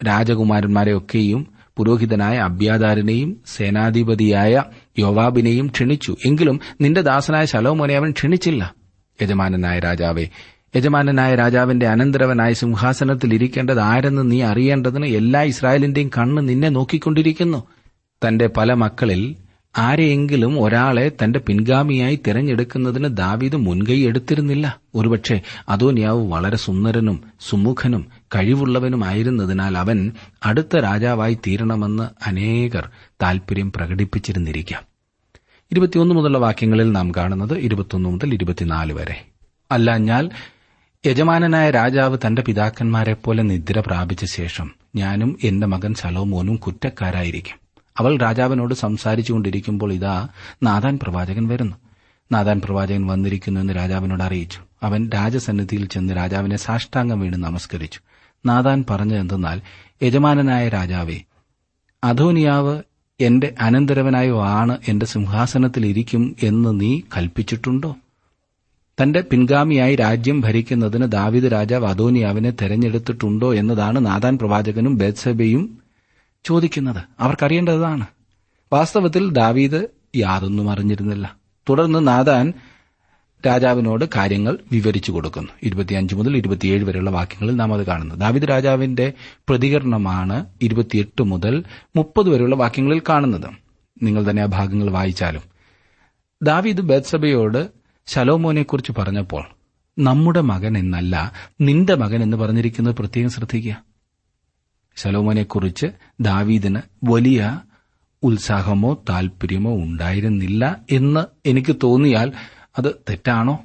രാജകുമാരന്മാരെയൊക്കെയും പുരോഹിതനായ അബ്യാദാരനെയും സേനാധിപതിയായ യോവാബിനെയും ക്ഷണിച്ചു. എങ്കിലും നിന്റെ ദാസനായ ശലോമോനെ അവൻ ക്ഷണിച്ചില്ല. യജമാനനായ രാജാവെ യജമാനനായ രാജാവിന്റെ അനന്തരവനായ സിംഹാസനത്തിൽ ഇരിക്കേണ്ടത് ആരെന്ന് നീ അറിയേണ്ടതിന് എല്ലാ ഇസ്രായേലിന്റെയും കണ്ണ് നിന്നെ നോക്കിക്കൊണ്ടിരിക്കുന്നു. തന്റെ പല മക്കളിൽ ആരെയെങ്കിലും ഒരാളെ തന്റെ പിൻഗാമിയായി തിരഞ്ഞെടുക്കുന്നതിന് ദാവീദ് മുൻകൈ എടുത്തിരുന്നില്ല. ഒരുപക്ഷെ അദോനിയാവ് വളരെ സുന്ദരനും സുമുഖനും കഴിവുള്ളവനുമായിരുന്നതിനാൽ അവൻ അടുത്ത രാജാവായി തീരണമെന്ന് അനേകർ താൽപര്യം പ്രകടിപ്പിച്ചിരുന്നിരിക്കാം. ഇരുപത്തിയൊന്ന് മുതലുള്ള വാക്യങ്ങളിൽ നാം കാണുന്നത് ഇരുപത്തിയൊന്ന് മുതൽ ഇരുപത്തിനാല് വരെ. അല്ല ഞാൻ യജമാനനായ രാജാവ് തന്റെ പിതാക്കന്മാരെ പോലെ നിദ്ര പ്രാപിച്ച ശേഷം ഞാനും എന്റെ മകൻ സലോമോനും കുറ്റക്കാരായിരിക്കും. അവൾ രാജാവിനോട് സംസാരിച്ചുകൊണ്ടിരിക്കുമ്പോൾ ഇതാ നാദാൻ പ്രവാചകൻ വരുന്നു. നാദാൻ പ്രവാചകൻ വന്നിരിക്കുന്നു എന്ന് രാജാവിനോട് അറിയിച്ചു. അവൻ രാജസന്നിധിയിൽ ചെന്ന് രാജാവിനെ സാഷ്ടാംഗം വീണ് നമസ്കരിച്ചു. നാദാൻ പറഞ്ഞതെന്തെന്നാൽ യജമാനനായ രാജാവേ അധോനിയാവ് എന്റെ അനന്തരവനായ ആണ് എന്റെ സിംഹാസനത്തിലിരിക്കും എന്ന് നീ കൽപ്പിച്ചിട്ടുണ്ടോ? തന്റെ പിൻഗാമിയായി രാജ്യം ഭരിക്കുന്നതിന് ദാവിദ് രാജാവ് അദോനിയാവിനെ തെരഞ്ഞെടുത്തിട്ടുണ്ടോ എന്നതാണ് നാദാൻ പ്രവാചകനും ബേത്സബയും ചോദിക്കുന്നത്. അവർക്കറിയേണ്ടതാണ്. വാസ്തവത്തിൽ ദാവീദ് യാതൊന്നും അറിഞ്ഞിരുന്നില്ല. തുടർന്ന് നാദാൻ രാജാവിനോട് കാര്യങ്ങൾ വിവരിച്ചു കൊടുക്കുന്നു. ഇരുപത്തിയഞ്ച് മുതൽ ഇരുപത്തിയേഴ് വരെയുള്ള വാക്യങ്ങളിൽ നാം അത് കാണുന്നു. ദാവിദ് രാജാവിന്റെ പ്രതികരണമാണ് ഇരുപത്തിയെട്ട് മുതൽ മുപ്പത് വരെയുള്ള വാക്യങ്ങളിൽ കാണുന്നത്. നിങ്ങൾ തന്നെ ആ ഭാഗങ്ങൾ വായിച്ചാലും. ദാവീദ് ബേത്സബയോട് ശലോമോനെക്കുറിച്ച് പറഞ്ഞപ്പോൾ നമ്മുടെ മകൻ എന്നല്ല നിന്റെ മകൻ എന്ന് പറഞ്ഞിരിക്കുന്നത് പ്രത്യേകം ശ്രദ്ധിക്കുക. ശലോമോനെക്കുറിച്ച് ദാവീദിന് വലിയ ഉത്സാഹമോ താൽപര്യമോ ഉണ്ടായിരുന്നില്ല എന്ന് എനിക്ക് തോന്നിയാൽ അത് തെറ്റാണോ?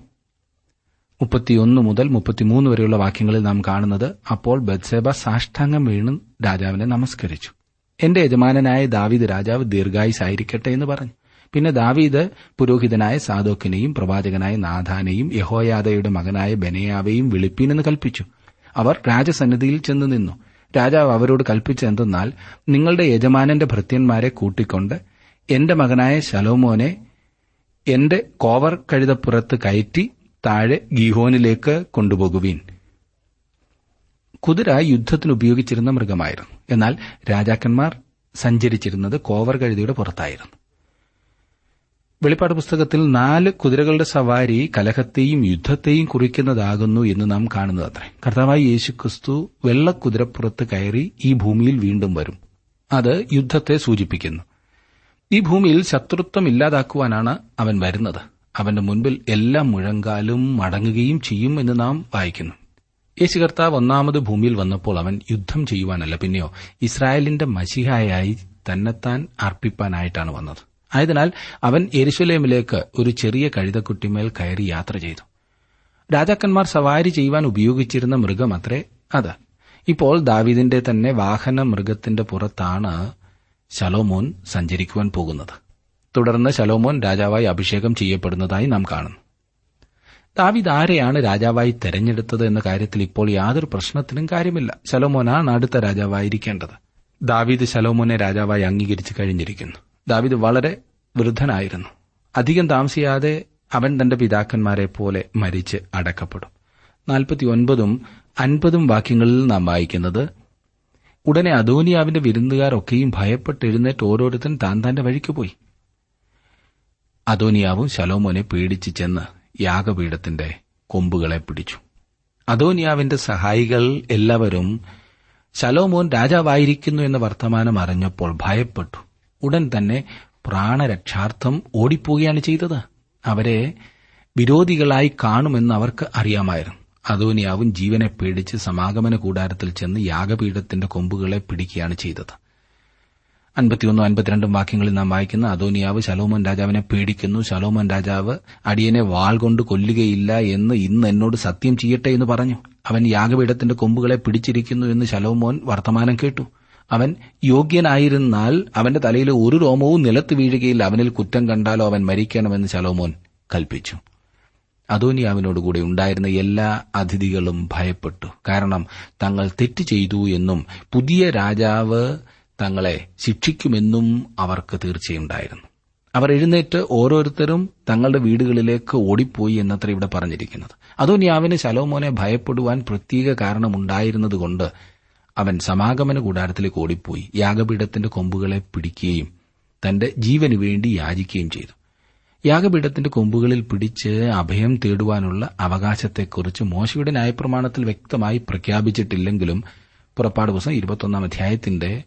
മുപ്പത്തിയൊന്ന് മുതൽ മുപ്പത്തിമൂന്ന് വരെയുള്ള വാക്യങ്ങളിൽ നാം കാണുന്നത് അപ്പോൾ ബത്സേബ സാഷ്ടാംഗം വീണ് രാജാവിനെ നമസ്കരിച്ചു. എന്റെ യജമാനായ ദാവീദ് രാജാവ് ദീർഘായുസായിരിക്കട്ടെ എന്ന് പറഞ്ഞു. പിന്നെ ദാവീദ് പുരോഹിതനായ സാദോക്കിനെയും പ്രവാചകനായ നാഥാനെയും യഹോയാദയുടെ മകനായ ബെനയാവെയും വിളിപ്പീനെന്ന് കൽപ്പിച്ചു. അവർ രാജസന്നിധിയിൽ ചെന്ന് നിന്നു. രാജാവ് അവരോട് കൽപ്പിച്ചെന്തെന്നാൽ നിങ്ങളുടെ യജമാനന്റെ ഭൃത്യന്മാരെ കൂട്ടിക്കൊണ്ട് എന്റെ മകനായ ശലോമോനെ എന്റെ കോവർ കഴുതപ്പുറത്ത് കയറ്റി താഴെ ഗീഹോനിലേക്ക് കൊണ്ടുപോകുവീൻ. കുതിര യുദ്ധത്തിന് ഉപയോഗിച്ചിരുന്ന മൃഗമായിരുന്നു. എന്നാൽ രാജാക്കന്മാർ സഞ്ചരിച്ചിരുന്നത് കോവർ കഴുതിയുടെ പുറത്തായിരുന്നു. വെളിപ്പാട് പുസ്തകത്തിൽ നാല് കുതിരകളുടെ സവാരി കലഹത്തെയും യുദ്ധത്തെയും കുറിക്കുന്നതാകുന്നു എന്ന് നാം കാണുന്നത് അത്രേ. കർത്താവായി യേശുക്രിസ്തു വെള്ളക്കുതിരപ്പുറത്ത് കയറി ഈ ഭൂമിയിൽ വീണ്ടും വരും. അത് യുദ്ധത്തെ സൂചിപ്പിക്കുന്നു. ഈ ഭൂമിയിൽ ശത്രുത്വം ഇല്ലാതാക്കുവാനാണ് അവൻ വരുന്നത്. അവന്റെ മുൻപിൽ എല്ലാ മുഴങ്കാലും മടങ്ങുകയും ചെയ്യും എന്ന് നാം വായിക്കുന്നു. യേശു കർത്താവ് ഒന്നാമത് ഭൂമിയിൽ വന്നപ്പോൾ അവൻ യുദ്ധം ചെയ്യുവാനല്ല പിന്നെയോ ഇസ്രായേലിന്റെ മഷിഹായായി തന്നെത്താൻ അർപ്പിപ്പാനായിട്ടാണ് വന്നത്. ആയതിനാൽ അവൻ എരുശലേമിലേക്ക് ഒരു ചെറിയ കഴുതക്കുട്ടിമേൽ കയറി യാത്ര ചെയ്തു. രാജാക്കന്മാർ സവാരി ചെയ്യുവാൻ ഉപയോഗിച്ചിരുന്ന മൃഗം അത്രേ അത്. ഇപ്പോൾ ദാവീദിന്റെ തന്നെ വാഹന മൃഗത്തിന്റെ പുറത്താണ് ശലോമോൻ സഞ്ചരിക്കുവാൻ പോകുന്നത്. തുടർന്ന് ശലോമോൻ രാജാവായി അഭിഷേകം ചെയ്യപ്പെടുന്നതായി നാം കാണുന്നു. ദാവിദ് ആരെയാണ് രാജാവായി തെരഞ്ഞെടുത്തത് എന്ന കാര്യത്തിൽ ഇപ്പോൾ യാതൊരു പ്രശ്നത്തിനും കാര്യമില്ല. ശലോമോനാണ് അടുത്ത രാജാവായിരിക്കേണ്ടത്. ദാവീദ് ശലോമോനെ രാജാവായി അംഗീകരിച്ചു കഴിഞ്ഞിരിക്കുന്നു. ദാവീദ് വളരെ വൃദ്ധനായിരുന്നു. അധികം താമസിയാതെ അവൻ തന്റെ പിതാക്കന്മാരെ പോലെ മരിച്ച് അടക്കപ്പെടും. നാൽപ്പത്തിയൊൻപതും അൻപതും വാക്യങ്ങളിൽ നാം വായിക്കുന്നത് ഉടനെ അദോനിയാവിന്റെ വിരുന്നുകാരൊക്കെയും ഭയപ്പെട്ട് എഴുന്നേറ്റ് ഓരോരുത്തൻ താൻ തന്റെ വഴിക്ക് പോയി. അദോനിയാവും ശലോമോനെ പേടിച്ച് ചെന്ന് യാഗപീഠത്തിന്റെ കൊമ്പുകളെ പിടിച്ചു. അദോനിയാവിന്റെ സഹായികൾ എല്ലാവരും ശലോമോൻ രാജാവായിരിക്കുന്നു എന്ന വർത്തമാനം അറിഞ്ഞപ്പോൾ ഭയപ്പെട്ടു. ഉടൻ തന്നെ പ്രാണരക്ഷാർത്ഥം ഓടിപ്പോവുകയാണ് ചെയ്തത്. അവരെ വിരോധികളായി കാണുമെന്ന് അവർക്ക് അറിയാമായിരുന്നു. അദോനിയാവും ജീവനെ പേടിച്ച് സമാഗമന കൂടാരത്തിൽ ചെന്ന് യാഗപീഠത്തിന്റെ കൊമ്പുകളെ പിടിക്കുകയാണ് ചെയ്തത്. അൻപത്തിയൊന്നും അൻപത്തിരണ്ടും വാക്യങ്ങളിൽ നാം വായിക്കുന്ന അദോനിയാവ് ശലോമോൻ രാജാവിനെ പേടിക്കുന്നു. ശലോമോൻ രാജാവ് അടിയനെ വാൾ കൊണ്ട് കൊല്ലുകയില്ല എന്ന് ഇന്ന് എന്നോട് സത്യം ചെയ്യട്ടെ എന്ന് പറഞ്ഞു. അവൻ യാഗപീഠത്തിന്റെ കൊമ്പുകളെ പിടിച്ചിരിക്കുന്നു എന്ന് ശലോമോൻ വർത്തമാനം കേട്ടു. അവൻ യോഗ്യനായിരുന്നാൽ അവന്റെ തലയിലെ ഒരു രോമവും നിലത്ത് വീഴുകയില്ല. അവനിൽ കുറ്റം കണ്ടാലോ അവൻ മരിക്കണമെന്ന് ശലോമോൻ കൽപ്പിച്ചു. അദോനിയാവിനോടുകൂടെ ഉണ്ടായിരുന്ന എല്ലാ അതിഥികളും ഭയപ്പെട്ടു. കാരണം തങ്ങൾ തെറ്റ് ചെയ്തു എന്നും പുതിയ രാജാവ് തങ്ങളെ ശിക്ഷിക്കുമെന്നും അവർക്ക് തീർച്ചയുണ്ടായിരുന്നു. അവർ എഴുന്നേറ്റ് ഓരോരുത്തരും തങ്ങളുടെ വീടുകളിലേക്ക് ഓടിപ്പോയി എന്നത്ര ഇവിടെ പറഞ്ഞിരിക്കുന്നത്. അതോനിയാവിന് ശലോമോനെ ഭയപ്പെടുവാൻ പ്രത്യേക കാരണമുണ്ടായിരുന്നതുകൊണ്ട് അവൻ സമാഗമന കൂടാരത്തിലേക്ക് ഓടിപ്പോയി. യാഗപീഠത്തിന്റെ കൊമ്പുകളെ പിടിക്കുകയും തന്റെ ജീവന് വേണ്ടി യാചിക്കുകയും ചെയ്തു. യാഗപീഠത്തിന്റെ കൊമ്പുകളിൽ പിടിച്ച് അഭയം തേടുവാനുള്ള അവകാശത്തെക്കുറിച്ച് മോശയുടെ ന്യായപ്രമാണത്തിൽ വ്യക്തമായി പ്രഖ്യാപിച്ചിട്ടില്ലെങ്കിലും പുറപ്പാട് പുസ്തകം ഇരുപത്തൊന്നാം അധ്യായത്തിന്റെ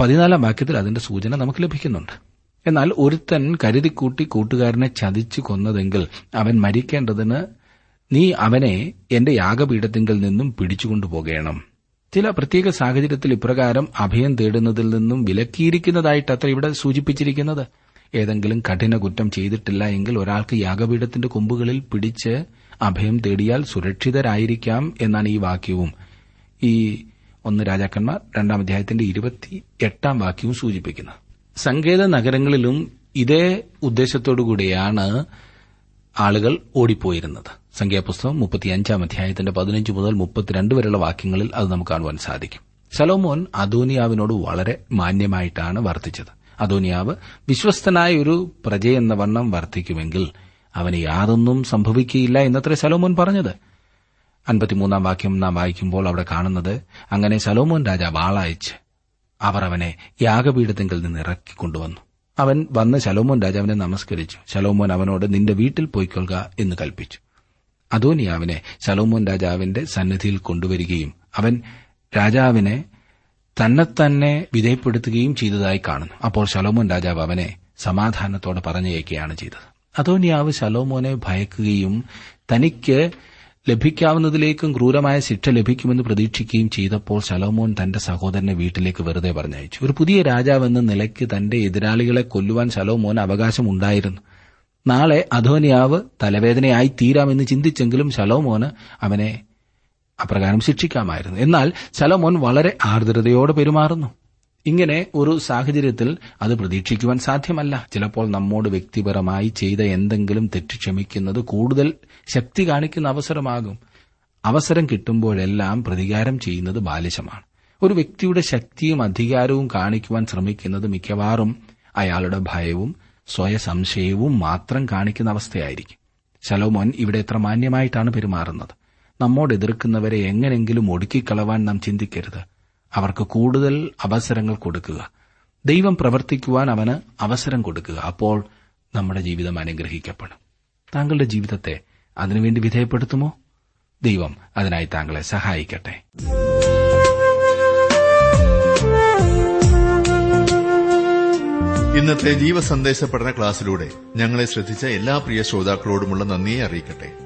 പതിനാലാം വാക്യത്തിൽ അതിന്റെ സൂചന നമുക്ക് ലഭിക്കുന്നുണ്ട്. എന്നാൽ ഒരുത്തൻ കരുതിക്കൂട്ടി കൂട്ടുകാരനെ ചതിച്ചു കൊന്നതെങ്കിൽ അവൻ മരിക്കേണ്ടതിന് നീ അവനെ എന്റെ യാഗപീഠത്തിങ്കിൽ നിന്നും പിടിച്ചുകൊണ്ടുപോകണം. ചില പ്രത്യേക സാഹചര്യത്തിൽ ഇപ്രകാരം അഭയം തേടുന്നതിൽ നിന്നും വിലക്കിയിരിക്കുന്നതായിട്ടത്ര ഇവിടെ സൂചിപ്പിച്ചിരിക്കുന്നത്? ഏതെങ്കിലും കഠിന കുറ്റം ചെയ്തിട്ടില്ല എങ്കിൽ ഒരാൾക്ക് യാഗപീഠത്തിന്റെ കൊമ്പുകളിൽ പിടിച്ച് അഭയം തേടിയാൽ സുരക്ഷിതരായിരിക്കാം എന്നാണ് ഈ വാക്യവും. ഈ ഒന്ന് രാജാക്കന്മാർ രണ്ടാം അധ്യായത്തിന്റെ ഇരുപത്തി എട്ടാം വാക്യവും സൂചിപ്പിക്കുന്നത് സങ്കേത നഗരങ്ങളിലും ഇതേ ഉദ്ദേശത്തോടുകൂടിയാണ് ആളുകൾ ഓടിപ്പോയിരുന്നത്. സംഖ്യാപുസ്തകം മുപ്പത്തിയഞ്ചാം അധ്യായത്തിന്റെ പതിനഞ്ച് മുതൽ മുപ്പത്തിരണ്ട് വരെയുള്ള വാക്യങ്ങളിൽ അത് നമുക്ക് കാണുവാൻ സാധിക്കും. സലോമോൻ അദോനിയാവിനോട് വളരെ മാന്യമായിട്ടാണ് വർത്തിച്ചത്. അദോനിയാവ് വിശ്വസ്തനായ ഒരു പ്രജയെന്ന വണ്ണം വർദ്ധിക്കുമെങ്കിൽ അവന് യാതൊന്നും സംഭവിക്കുകയില്ല എന്നത്രേ സലോമോൻ പറഞ്ഞത്. അൻപത്തിമൂന്നാം വാക്യം നാം വായിക്കുമ്പോൾ അവിടെ കാണുന്നത് അങ്ങനെ സലോമോൻ രാജാവ് ആളയച്ച് അവർ അവനെ യാഗപീഠത്തിങ്കിൽ നിന്ന് ഇറക്കിക്കൊണ്ടുവന്നു അവൻ വന്ന് ശലോമോൻ രാജാവിനെ നമസ്കരിച്ചു. ശലോമോൻ അവനോട് നിന്റെ വീട്ടിൽ പോയിക്കൊള്ളുക എന്ന് കൽപ്പിച്ചു. അദോനിയാവിനെ ശലോമോൻ രാജാവിന്റെ സന്നിധിയിൽ കൊണ്ടുവരികയും അവൻ രാജാവിനെ തന്നെത്തന്നെ വിധേയപ്പെടുത്തുകയും ചെയ്തതായി കാണുന്നു. അപ്പോൾ ശലോമോൻ രാജാവ് അവനെ സമാധാനത്തോടെ പറഞ്ഞയക്കുകയാണ് ചെയ്തത്. അദോനിയാവ് ശലോമോനെ ഭയക്കുകയും തനിക്ക് ലഭിക്കാവുന്നതിലേക്കും ക്രൂരമായ ശിക്ഷ ലഭിക്കുമെന്ന് പ്രതീക്ഷിക്കുകയും ചെയ്തപ്പോൾ ശലോമോൻ തന്റെ സഹോദരനെ വീട്ടിലേക്ക് വെറുതെ പറഞ്ഞയച്ചു. ഒരു പുതിയ രാജാവെന്ന നിലയ്ക്ക് തന്റെ എതിരാളികളെ കൊല്ലുവാൻ ശലോമോന് അവകാശമുണ്ടായിരുന്നു. നാളെ അധോനിയാവ് തലവേദനയായി തീരാമെന്ന് ചിന്തിച്ചെങ്കിലും ശലോമോന് അവനെ അപ്രകാരം ശിക്ഷിക്കാമായിരുന്നു. എന്നാൽ ശലോമോൻ വളരെ ആർദ്രതയോടെ പെരുമാറുന്നു. ഇങ്ങനെ ഒരു സാഹചര്യത്തിൽ അത് പ്രതീക്ഷിക്കുവാൻ സാധ്യമല്ല. ചിലപ്പോൾ നമ്മോട് വ്യക്തിപരമായി ചെയ്ത എന്തെങ്കിലും തെറ്റ് ക്ഷമിക്കുന്നത് കൂടുതൽ ശക്തി കാണിക്കുന്ന അവസരമാകും. അവസരം കിട്ടുമ്പോഴെല്ലാം പ്രതികാരം ചെയ്യുന്നത് ബാലിശമാണ്. ഒരു വ്യക്തിയുടെ ശക്തിയും അധികാരവും കാണിക്കുവാൻ ശ്രമിക്കുന്നത് മിക്കവാറും അയാളുടെ ഭയവും സ്വയസംശയവും മാത്രം കാണിക്കുന്ന അവസ്ഥയായിരിക്കും. ശലോമോൻ ഇവിടെ എത്ര മാന്യമായിട്ടാണ് പെരുമാറുന്നത്? നമ്മോട് എതിർക്കുന്നവരെ എങ്ങനെങ്കിലും ഒടുക്കിക്കളവാൻ നാം ചിന്തിക്കരുത്. അവർക്ക് കൂടുതൽ അവസരങ്ങൾ കൊടുക്കുക. ദൈവം പ്രവർത്തിക്കുവാൻ അവന് അവസരം കൊടുക്കുക. അപ്പോൾ നമ്മുടെ ജീവിതം അനുഗ്രഹിക്കപ്പെടും. താങ്കളുടെ ജീവിതത്തെ അതിനുവേണ്ടി വിധേയപ്പെടുത്തുമോ? ദൈവം അതിനായി താങ്കളെ സഹായിക്കട്ടെ. ഇന്നത്തെ ജീവസന്ദേശ പഠന ക്ലാസ്സിലൂടെ ഞങ്ങളെ ശ്രദ്ധിച്ച എല്ലാ പ്രിയ ശ്രോതാക്കളോടുമുള്ള നന്ദിയെ അറിയിക്കട്ടെ.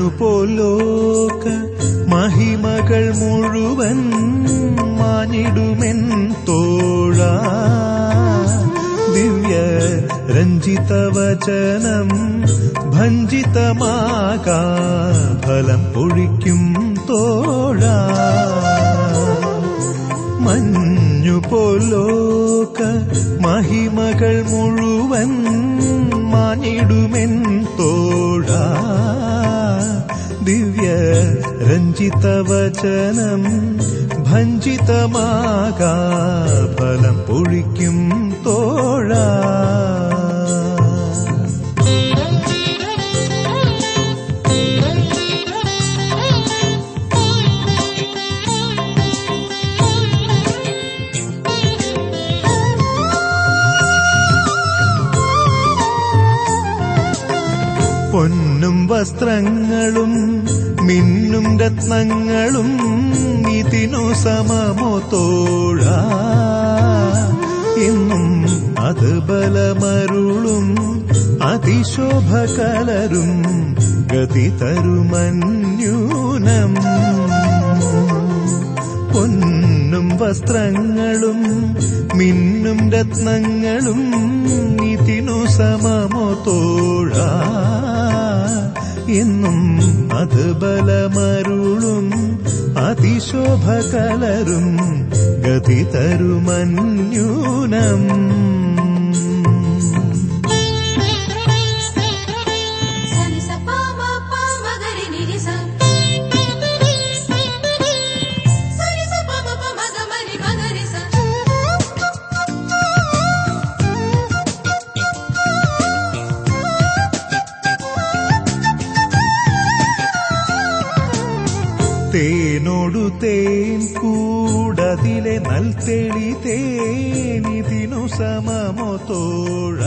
മഞ്ഞുപോലോക മഹിമകൾ മുഴുവൻ മാഞ്ഞിടുമെൻ തോഴ. ദിവ്യ രഞ്ജിതവചനം ഭഞ്ജിതമാകാ ഫലം പൊഴിക്കും തോഴ. മഞ്ഞുപോലോക മഹിമകൾ മുഴുവൻ മാഞ്ഞിടുമെൻ രഞ്ജിതവചനം ഭഞ്ജിതമാകാ ഫലം പൊഴിക്കും തോഴ. വസ്ത്രങ്ങളും രത്നങ്ങളും ഇതിനു സമമോ തോഴ. എന്നും അത് ബലമരുളും അതിശോഭ കലരും ഗതി തരുമന്യൂനം. പൊന്നും വസ്ത്രങ്ങളും മിന്നും രത്നങ്ങളും ഇതിനു സമമോ തോഴ. എന്നും അത് ബലമരുളും അതിശോഭ കലരും ഗതി തരുമന്യൂനം. കൂടതിലെ നൽതെളി തേനിതിനു സമമോ തോഴ.